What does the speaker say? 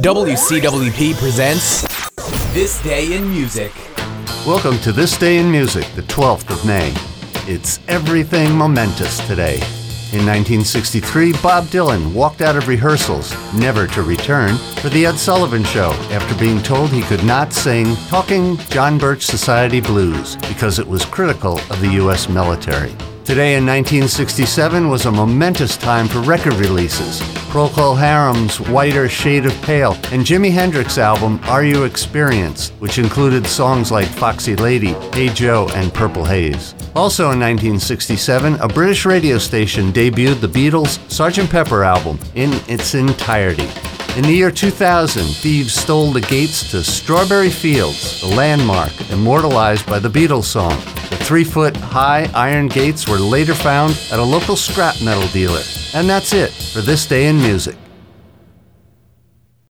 WCWP presents This Day in Music. Welcome to This Day in Music, the 12th of May. It's everything momentous today. In 1963, Bob Dylan walked out of rehearsals, never to return, for The Ed Sullivan Show after being told he could not sing Talking John Birch Society Blues because it was critical of the U.S. military. Today in 1967 was a momentous time for record releases. Procol Harum's Whiter Shade of Pale and Jimi Hendrix's album Are You Experienced, which included songs like Foxy Lady, Hey Joe, and Purple Haze. Also in 1967, a British radio station debuted the Beatles' Sgt. Pepper album in its entirety. In the year 2000, thieves stole the gates to Strawberry Fields, the landmark immortalized by the Beatles song. The three foot high iron gates were later found at a local scrap metal dealer. And that's it for this day in music.